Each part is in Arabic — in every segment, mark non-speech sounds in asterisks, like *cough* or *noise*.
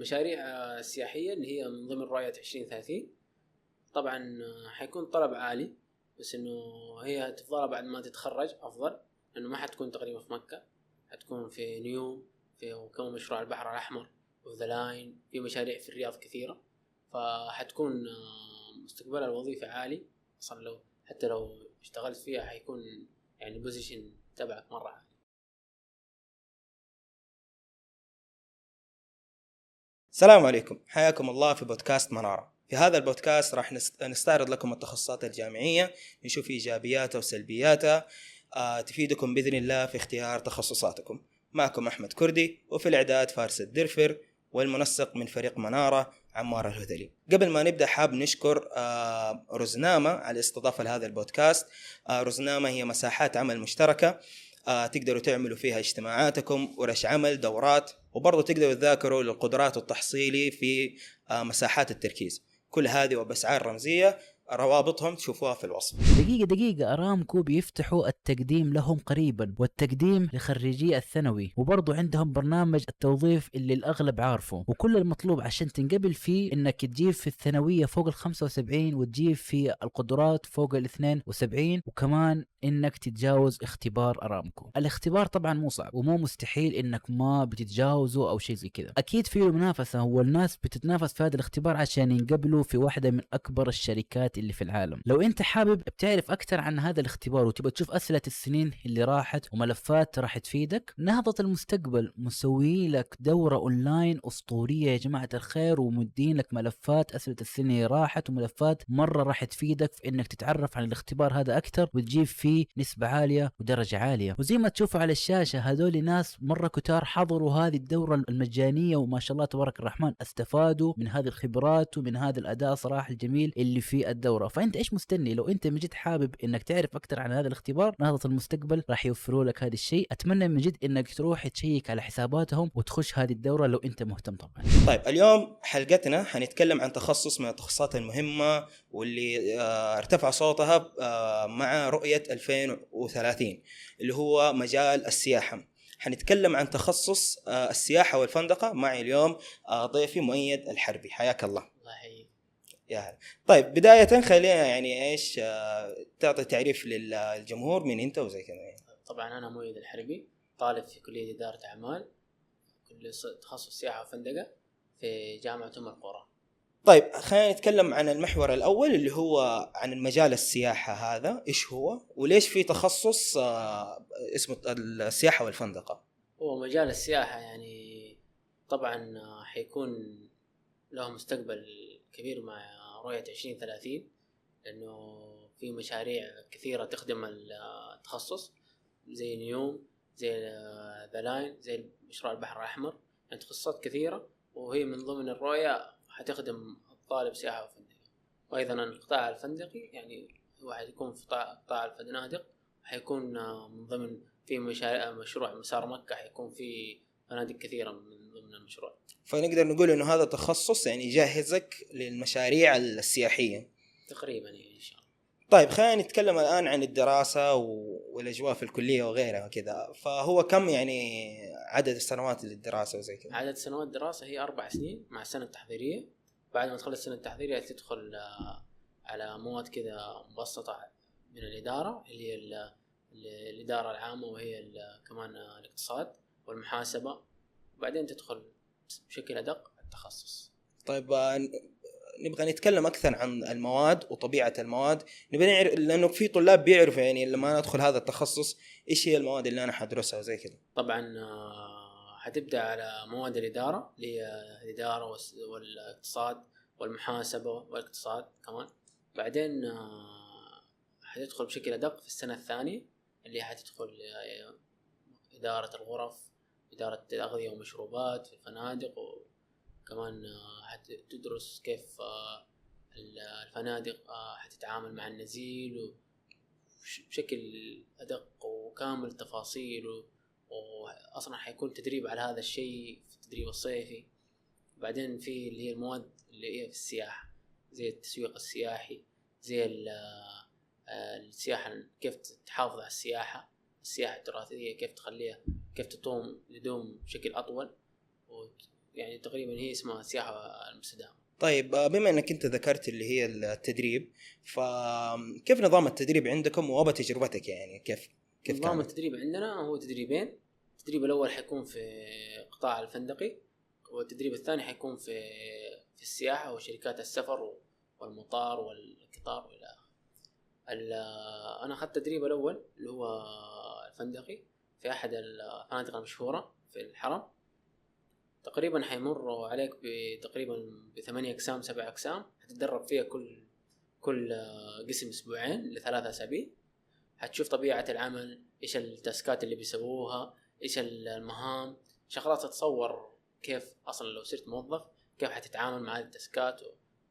المشاريع آه، السياحية اللي هي من ضمن رؤية 2030 طبعا آه، حيكون طلب عالي بس إنه هي تفضلها بعد ما تتخرج أفضل لأنه ما حتكون تقريبا في مكة حتكون في نيوم في كم مشروع البحر الأحمر و The Line في مشاريع في الرياض كثيرة. فحتكون آه، مستقبلها الوظيفي عالي أصلا لو حتى لو اشتغلت فيها حيكون يعني position تبعك مرة عالي. السلام عليكم. حياكم الله في بودكاست منارة. في هذا البودكاست راح نست- نستعرض لكم التخصصات الجامعية نشوف إيجابياتها وسلبياتها آه تفيدكم بإذن الله في اختيار تخصصاتكم. معكم أحمد كردي وفي الإعداد فارس الدرفر والمنسق من فريق منارة عمار الهذلي. قبل ما نبدأ حاب نشكر آه رزنامة على الاستضافة لهذا البودكاست. آه رزنامة هي مساحات عمل مشتركة تقدروا تعملوا فيها اجتماعاتكم ورش عمل دورات وبرضه تقدروا تذاكروا للقدرات والتحصيلي في آه، مساحات التركيز. كل هذه وبأسعار رمزية روابطهم تشوفوها في الوصف. دقيقة دقيقة. أرامكو بيفتحوا التقديم لهم قريبا والتقديم لخريجي الثانوي. وبرضو عندهم برنامج التوظيف اللي الأغلب عارفه. وكل المطلوب عشان تنقبل فيه إنك تجيب في الثانوية فوق ال 75 وتجيب في القدرات فوق ال 72 وكمان إنك تتجاوز اختبار أرامكو الاختبار طبعا مو صعب ومو مستحيل إنك ما بتتجاوزه أو شيء زي كذا. أكيد فيه منافسة والناس بتتنافس في هذا الاختبار عشان ينقبلوا في واحدة من أكبر الشركات اللي في العالم. لو أنت حابب بتعرف أكثر عن هذا الاختبار وتبغى تشوف أسئلة السنين اللي راحت وملفات راح تفيدك نهضة المستقبل مسوي لك دورة أونلاين أسطورية يا جماعة الخير ومدين لك ملفات أسئلة السنين اللي راحت وملفات مرة راح تفيدك في إنك تتعرف عن الاختبار هذا أكثر وتجيب فيه نسبة عالية ودرجة عالية. وزي ما تشوفوا على الشاشة هذول ناس مرة كتار حضروا هذه الدورة المجانية وما شاء الله تبارك الرحمن أستفادوا من هذه الخبرات ومن هذا الأداء صراحة الجميل اللي في الدورة. فأنت إيش مستني؟ لو أنت من جد حابب إنك تعرف أكثر عن هذا الاختبار نهضة المستقبل راح يوفروا لك هذا الشيء. أتمنى من جد إنك تروح تشيك على حساباتهم وتخش هذه الدورة لو أنت مهتم طبعا. طيب اليوم حلقتنا حنتكلم عن تخصص من التخصصات المهمة واللي آه، ارتفع صوتها آه، مع رؤية 2030 اللي هو مجال السياحة. حنتكلم عن تخصص آه، السياحة والفندقة. معي اليوم ضيفي مؤيد الحربي. حياك الله. الله يحييك. يا هلا طيب بداية خلينا يعني إيش آه، تعطي تعريف للجمهور من أنت وزي كذا يعني. طبعا أنا مؤيد الحربي طالب في كلية إدارة أعمال تخصص سياحة وفندقة في جامعة أم القرى. طيب خلينا نتكلم عن المحور الأول اللي هو عن المجال السياحة هذا إيش هو؟ وليش في تخصص آه، اسمه السياحة والفندقة؟ هو مجال السياحة يعني طبعا حيكون له مستقبل كبير مع رؤية عشرين ثلاثين لأنه في مشاريع كثيرة تخدم التخصص زي نيوم زي ذا لاين زي مشروع البحر الأحمر يعني تخصصات كثيرة وهي من ضمن الرؤية حتخدم الطالب سياحة وفندقة وأيضا القطاع الفندقي يعني هو حيكون في قطاع الفنادق حيكون من ضمن في مشاريع مشروع مسار مكة حيكون في فنادق كثيرة من ضمن المشروع. فنقدر نقول إنه هذا تخصص يعني يجهزك للمشاريع السياحية. تقريبا يعني إن شاء الله. طيب خلينا نتكلم الآن عن الدراسة و- والأجواء في الكلية وغيرها وكذا. فهو كم يعني عدد السنوات للدراسة وزي كذا؟ عدد سنوات دراسة هي أربع سنين مع السنة التحضيرية. بعد ما تخلص السنة التحضيرية تدخل آه، على مواد كذا مبسطة من الإدارة اللي هي ال- ال- الإدارة العامة وهي كمان آه، الاقتصاد والمحاسبة. وبعدين تدخل بشكل أدق التخصص. طيب آه، نبغى نتكلم أكثر عن المواد وطبيعة المواد. نبغى نعرف لأنه في طلاب بيعرفوا يعني لما ندخل هذا التخصص إيش هي المواد اللي أنا حدرسها وزي كذا. طبعا آه، حتبدأ على مواد الإدارة اللي هي الإدارة والاقتصاد والمحاسبة والاقتصاد كمان. بعدين آه، حتدخل بشكل أدق في السنة الثانية اللي حتدخل إدارة الغرف إدارة الأغذية ومشروبات في الفنادق وكمان حتدرس كيف آه، الفنادق آه، حتتعامل مع النزيل بشكل أدق وكامل التفاصيل و... واصلا حيكون تدريب على هذا الشيء في التدريب الصيفي. بعدين في اللي هي المواد اللي هي في السياحة زي التسويق السياحي زي آه، السياحة كيف تحافظ على السياحة السياحة التراثية كيف تخليها كيف تقوم تدوم بشكل أطول يعني تقريبا هي اسمها السياحه المستدامة طيب آه، بما إنك أنت ذكرت اللي هي التدريب فكيف نظام التدريب عندكم وابى تجربتك يعني كيف كيف نظام كانت؟ التدريب عندنا هو تدريبين التدريب الأول حيكون في قطاع الفندقي والتدريب الثاني حيكون في في السياحة وشركات السفر والمطار والقطار والى. ال- أنا أخذت التدريب الأول اللي هو الفندقي في أحد الفنادق المشهورة في الحرم. تقريبا حيمر عليك بتقريبا بثمانية أقسام سبع أقسام. حتتدرب فيها كل كل قسم أسبوعين لثلاثة أسابيع. حتشوف طبيعة العمل إيش التاسكات اللي بيسووها إيش المهام. شغلات تتصور كيف أصلا لو صرت موظف كيف حتتعامل مع هذه التاسكات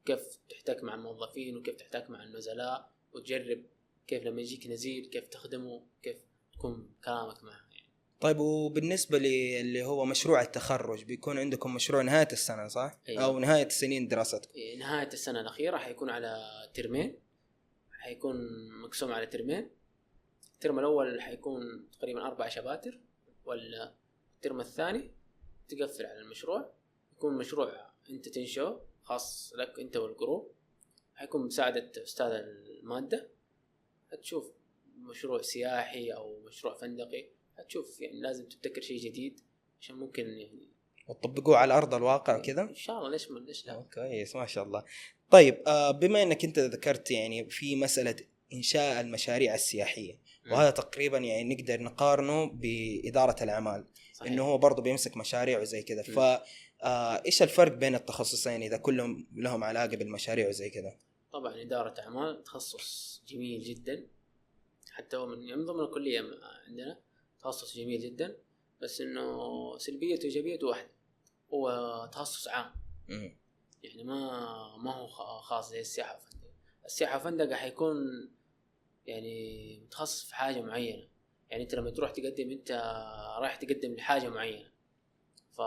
وكيف تحتك مع الموظفين وكيف تحتك مع النزلاء وتجرب كيف لما يجيك نزيل كيف تخدمه كيف تكون كلامك معه يعني. طيب وبالنسبة للي هو مشروع التخرج بيكون عندكم مشروع نهاية السنة صح؟ أيوة. أو نهاية سنين دراستكم إيه، نهاية السنة الأخيرة حيكون على ترمين حيكون مقسوم على ترمين الترم الأول حيكون تقريبا أربع شباتر والترم الثاني تقفل على المشروع يكون مشروع أنت تنشأه خاص لك أنت والجروب حيكون بمساعدة أستاذ المادة هتشوف مشروع سياحي أو مشروع فندقي هتشوف يعني لازم تبتكر شيء جديد عشان ممكن يعني وتطبقوه على أرض الواقع كذا؟ إن شاء الله ليش ما ليش لا كويس ما شاء الله طيب آه، بما إنك أنت ذكرت يعني في مسألة إنشاء المشاريع السياحية وهذا تقريبا يعني نقدر نقارنه بإدارة الأعمال صحيح. إنه هو برضه بيمسك مشاريع وزي كذا. ف آه، إيش الفرق بين التخصصين إذا كلهم لهم علاقة بالمشاريع وزي كذا طبعا إدارة أعمال تخصص جميل جدا حتى هو من من ضمن الكلية عندنا. تخصص جميل جدا بس إنه سلبيته وإيجابيته واحدة هو تخصص عام. مم. يعني ما ما هو خاص زي السياحة والفندقة السياحة والفندقة حيكون يعني متخصص في حاجة معينة. يعني أنت لما تروح تقدم أنت رايح تقدم لحاجة معينة. ف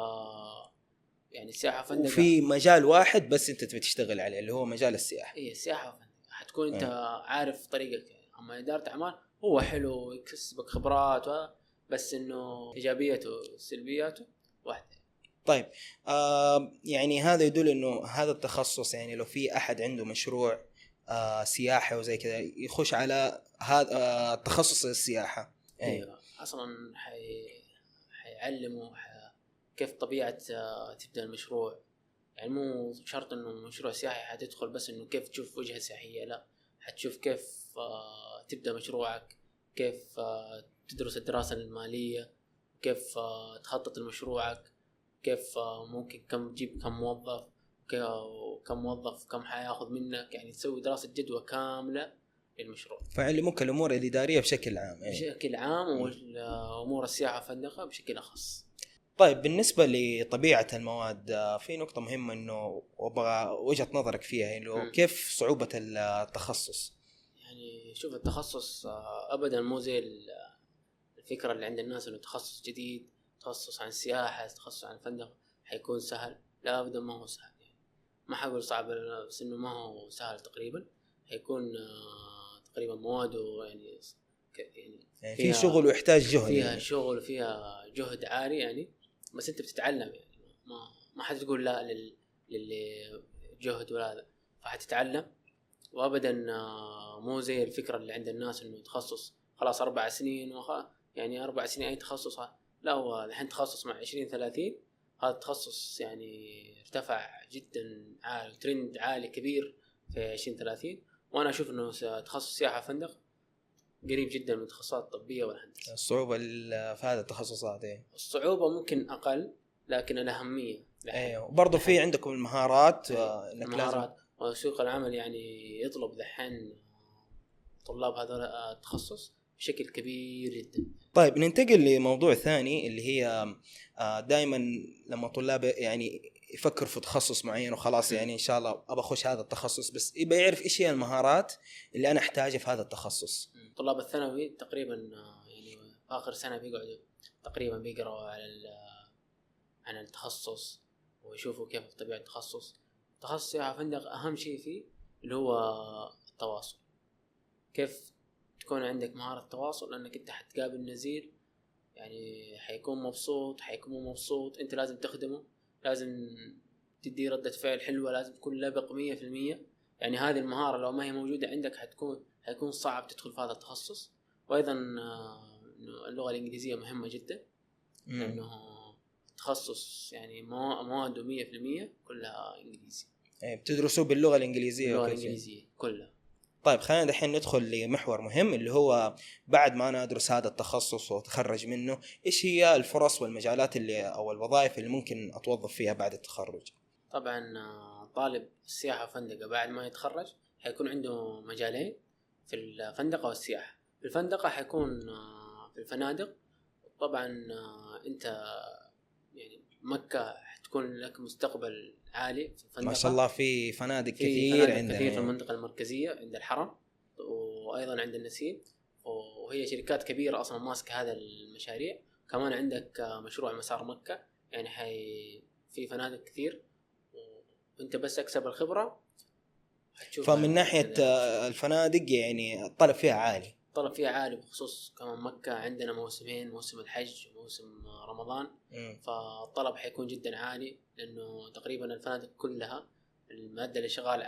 يعني السياحة والفندقة وفي مجال واحد بس أنت تبي تشتغل عليه اللي هو مجال السياحة. اي السياحة وفن حتكون أنت عارف طريقك أما إدارة اعمال هو حلو يكسبك خبرات. بس إنه ايجابيته وسلبياته واحدة طيب آه يعني هذا يدل إنه هذا التخصص يعني لو في أحد عنده مشروع آه سياحي وزي كذا يخش على هذا آه تخصص السياحة. أيوه أصلا حي... حيعلمه ح... كيف طبيعة آه، تبدأ المشروع يعني مو شرط إنه مشروع سياحي حتدخل بس إنه كيف تشوف وجهة سياحية لا حتشوف كيف آه، تبدأ مشروعك كيف آه، تدرس الدراسة المالية كيف آه، تخطط لمشروعك كيف ممكن كم تجيب كم موظف ك- وكم موظف كم حياخذ منك يعني تسوي دراسة جدوى كاملة للمشروع. فيعلموك الأمور الإدارية بشكل عام أي. بشكل عام وامور السياحة والفندقه بشكل أخص. طيب بالنسبة لطبيعة المواد آه، في نقطة مهمة إنه وابغى وجهة نظرك فيها انه مم. كيف صعوبة التخصص يعني شوف التخصص آه، ابدا مو زي ال- الفكرة اللي عند الناس إنه تخصص جديد تخصص عن السياحه تخصص عن الفندق حيكون سهل لا ابدا ما هو سهل يعني ما حقول صعب بس إنه ما هو سهل تقريبا حيكون آه، تقريبا مواده يعني يعني يعني في فيها- شغل ويحتاج جهد فيها يعني. شغل وفيها جهد عالي يعني بس انت بتتعلم يعني. ما ما حتقول لا لل للي جهد ولا هذا. فحتتعلم وابدا آه، مو زي الفكرة اللي عند الناس انه تخصص خلاص أربع سنين وخ... يعني أربع سنين أي تخصص. لا هو الحين تخصص مع 20 30 هذا التخصص يعني ارتفع جدا عالي ترند عالي كبير في 20 30 وأنا أشوف إنه تخصص سياحة فندق قريب جدا من التخصصات الطبية والهندسة الصعوبة ال- في هذه التخصصات إيه. الصعوبة ممكن أقل لكن لحين. أيوه برضه في عندكم المهارات. آه، انك لازم المهارات وسوق العمل يعني يطلب دحين طلاب هذا التخصص بشكل كبير جدا طيب ننتقل لموضوع ثاني اللي هي دائما لما طلاب يعني يفكر في تخصص معين وخلاص يعني إن شاء الله أبى أخش هذا التخصص بس يبى يعرف إيش هي المهارات اللي أنا أحتاجها في هذا التخصص. طلاب الثانوي تقريبا آه، يعني في آخر سنة بيقعدوا تقريبا بيقرأوا على ال- عن التخصص ويشوفوا كيف طبيعة التخصص. تخصص سياحة فندق أهم شيء فيه اللي هو التواصل. كيف تكون عندك مهارة تواصل؟ لأنك أنت حتقابل نزيل يعني حيكون مبسوط حيكون مو مبسوط أنت لازم تخدمه. لازم تدي ردة فعل حلوة لازم تكون لبق مية في المية. يعني هذه المهارة لو ما هي موجودة عندك حتكون حيكون صعب تدخل في هذا التخصص. وأيضا آه، إنه اللغة الإنجليزية مهمة جدا. مم. لأنه تخصص يعني موا- مواده مية في المية كلها إنجليزي. إيه، بتدرسوا باللغة الإنجليزية اللغة وكذا. الإنجليزية كلها. طيب خلينا دحين ندخل لمحور مهم اللي هو بعد ما أنا ادرس هذا التخصص واتخرج منه إيش هي الفرص والمجالات اللي أو الوظائف اللي ممكن أتوظف فيها بعد التخرج؟ طبعا آه، طالب السياحة وفندقة بعد ما يتخرج حيكون عنده مجالين في الفندقة والسياحة. في الفندقة حيكون آه، في الفنادق. طبعا آه، أنت يعني مكة حتكون لك مستقبل عالي في الفندقة ما شاء الله في فنادق في كثير فنادق عندنا كثير في يعني. المنطقة المركزية عند الحرم وأيضا عند النسيم. وهي شركات كبيرة أصلا ماسكة هذا المشاريع. كمان عندك مشروع مسار مكة. يعني حي في فنادق كثير. وأنت بس أكسب حتشوف فمن ناحية الفنادق يعني الطلب فيها عالي. الطلب فيها عالي بخصوص كمان مكة عندنا موسمين موسم الحج وموسم رمضان. مم. فالطلب حيكون جدا عالي لأنه تقريبا الفنادق كلها المادة اللي شغال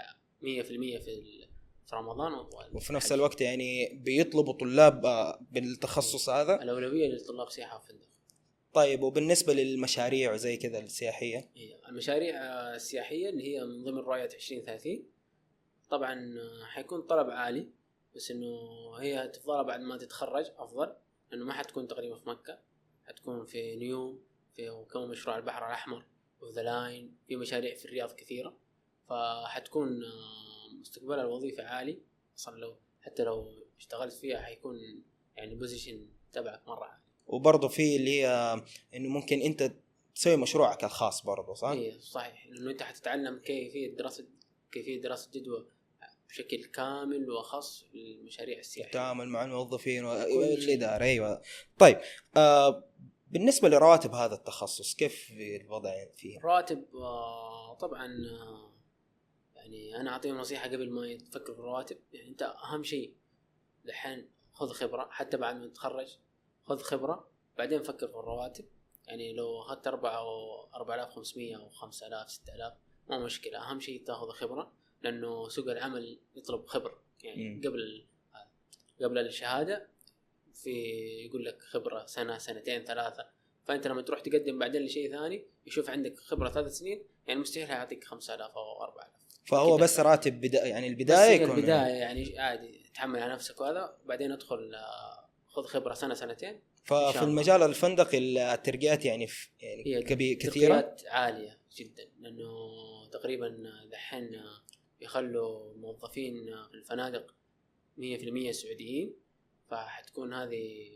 100% في في رمضان وفي نفس. الوقت يعني بيطلبوا طلاب آه، بالتخصص هذا؟ الأولوية للطلاب سياحة وفندق. طيب وبالنسبة للمشاريع وزي كذا السياحية؟ هي المشاريع آه، السياحية اللي هي من ضمن رؤية 2030 طبعا آه، حيكون طلب عالي. بس إنه هي تفضلها بعد ما تتخرج أفضل لأنه ما حتكون تقريبا في مكة حتكون في نيوم في كمان مشروع البحر الأحمر وذا لاين في مشاريع في الرياض كثيرة. فحتكون آه، مستقبلها الوظيفي عالي أصلا لو حتى لو اشتغلت فيها حيكون يعني بوزيشن تبعك مرة عالي. وبرضه في اللي هي إنه ممكن أنت تسوي مشروعك الخاص برضه صح؟ اي صحيح لأنه أنت حتتعلم كيفية دراسة كيفية دراسة جدوى. بشكل كامل وخاص للمشاريع السياحية. التعامل مع الموظفين. والاداره أيوه. طيب آه بالنسبة لرواتب هذا التخصص كيف الوضع فيه؟ الرواتب آه، طبعا آه، يعني أنا اعطيهم نصيحة قبل ما يفكروا في الرواتب يعني أنت أهم شيء دحين خذ خبرة حتى بعد ما تتخرج خذ خبرة بعدين فكر في الرواتب. يعني لو أخذت 4 أو 4500 أو 5000 6000 ما مشكلة. أهم شيء تاخذ خبرة. لأنه سوق العمل يطلب خبره يعني مم. قبل قبل الشهادة في يقول لك خبرة سنة سنتين ثلاثة فأنت لما تروح تقدم بعدين لشيء ثاني يشوف عندك خبرة ثلاث سنين يعني مستحيل حيعطيك 5000 أو 4000 فهو. بس راتب بداية يعني بس البدايه هي يكون البداية يعني عادي تحمل على نفسك وهذا بعدين ادخل خذ خبرة سنة سنتين ففي. المجال الفندقي الترقيات يعني في يعني هي كبي كثيرة ترقيات عالية جدا لأنه تقريبا دحين يخلوا الموظفين في الفنادق 100% سعوديين فحتكون هذه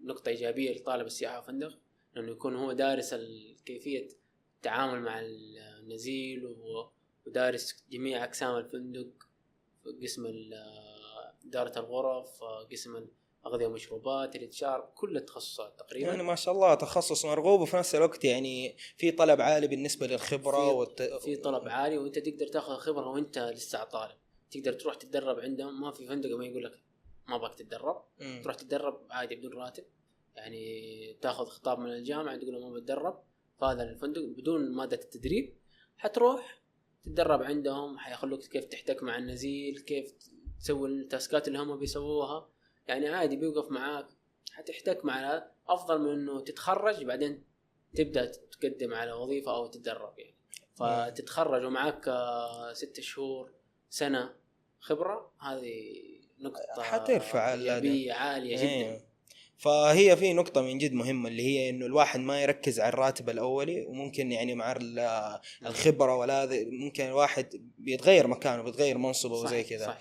نقطة إيجابية لطالب السياحة والفندق لأنه يكون هو دارس كيفية التعامل مع النزيل ودارس جميع أقسام الفندق قسم إدارة الغرف قسم الأغذية والمشروبات ال HR كل التخصصات تقريبا. يعني ما شاء الله تخصص مرغوب وفي نفس الوقت يعني في طلب عالي بالنسبة للخبرة في- والت... في طلب عالي وأنت تقدر تاخذ خبرة وأنت لسه طالب تقدر تروح تتدرب عندهم ما في فندق ما يقول لك ما أبغاك تتدرب. تروح تتدرب عادي بدون راتب. يعني تاخذ خطاب من الجامعة تقول له ما بتدرب. فهذا الفندق بدون مادة التدريب. حتروح تتدرب عندهم حيخلوك كيف تحتك مع النزيل كيف تسوي التاسكات اللي هم بيسووها. يعني عادي بيوقف معاك حتحتك مع هذا أفضل من إنه تتخرج بعدين تبدأ تقدم على وظيفة أو تتدرب يعني فتتخرج ومعك آه، ست شهور سنة خبرة هذه نقطة حترفع. إيجابية عالية جدا إيه. فهي في نقطة من جد مهمة اللي هي إنه الواحد ما يركز على الراتب الأولي وممكن يعني مع ال- الخبرة ولا ممكن الواحد بيتغير مكانه بيتغير منصبه وزي كذا.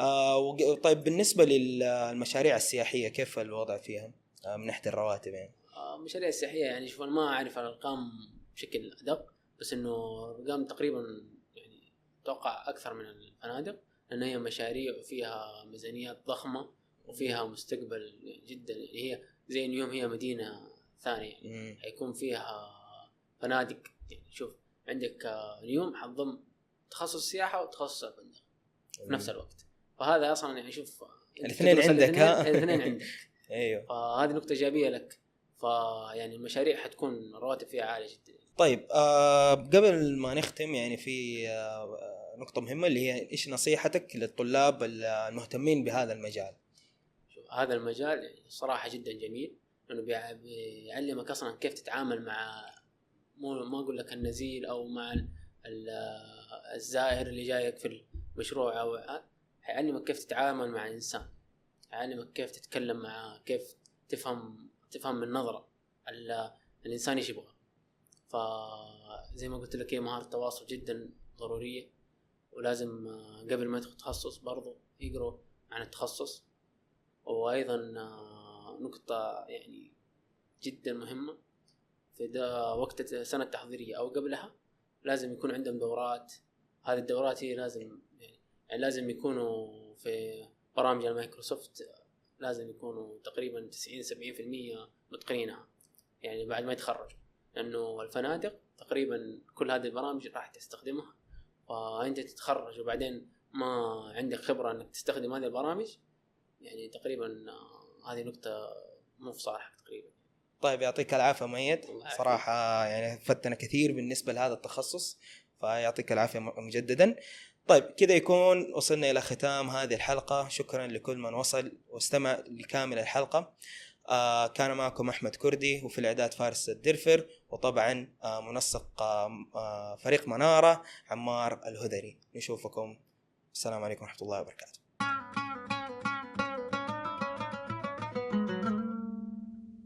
آه طيب بالنسبة للمشاريع السياحية كيف الوضع فيها؟ آه من ناحية الرواتب يعني. آه، المشاريع السياحيه يعني شوف أنا ما أعرف الأرقام بشكل أدق بس إنه أرقام تقريبا يعني أتوقع أكثر من الفنادق لأن هي مشاريع وفيها ميزانيات ضخمة وفيها مستقبل يعني جدا. يعني هي زي نيوم هي مدينة ثانية يعني. حيكون فيها فنادق. يعني شوف عندك آه، نيوم حتضم تخصص سياحة وتخصص الفندق في نفس الوقت. فهذا أصلا يعني شوف الاثنين عندك، الاثنين- ها؟ الاثنين عندك *laughs* أيوه فهذه نقطة إيجابية لك فيعني المشاريع حتكون الرواتب فيها عالية جدا طيب آه قبل ما نختم يعني في آه نقطة مهمة اللي هي إيش نصيحتك للطلاب المهتمين بهذا المجال؟ شوف هذا المجال صراحة جدا جميل لأنه بيع- بيعلمك أصلا كيف تتعامل مع مو ما أقول لك النزيل أو مع ال- الزائر اللي جايك في المشروع أو حيعلمك كيف تتعامل مع انسان حيعلمك كيف تتكلم معاه كيف تفهم تفهم من نظرة ال- الإنسان إيش يبغى. فزي ما قلت لك هي مهارة التواصل جدا ضرورية ولازم قبل ما يدخل تخصص برضو يقروا عن التخصص. وأيضا نقطة يعني جدا مهمة في دا وقت السنة التحضيرية أو قبلها لازم يكون عندهم دورات. هذه الدورات هي لازم يعني, يعني لازم يكونوا في برامج المايكروسوفت لازم يكونوا تقريبا 90 70% متقنينها يعني بعد ما يتخرجوا لأنه الفنادق تقريبا كل هذه البرامج راح تستخدمها فأنت تتخرج وبعدين ما عندك خبرة إنك تستخدم هذه البرامج يعني تقريبا آه، هذه نقطة مو في صالحك تقريبا. طيب يعطيك مؤيد الله يعافيك. صراحة يعني فتنا كثير بالنسبة لهذا التخصص فيعطيك العافية مجددا. طيب كذا يكون وصلنا إلى ختام هذه الحلقة. شكرا لكل من وصل واستمع لكامل الحلقة. آه كان معكم أحمد كردي وفي الإعداد فارس الدرفر وطبعا آه منسق آه آه فريق منارة عمار الهذري نشوفكم. السلام عليكم ورحمة الله وبركاته.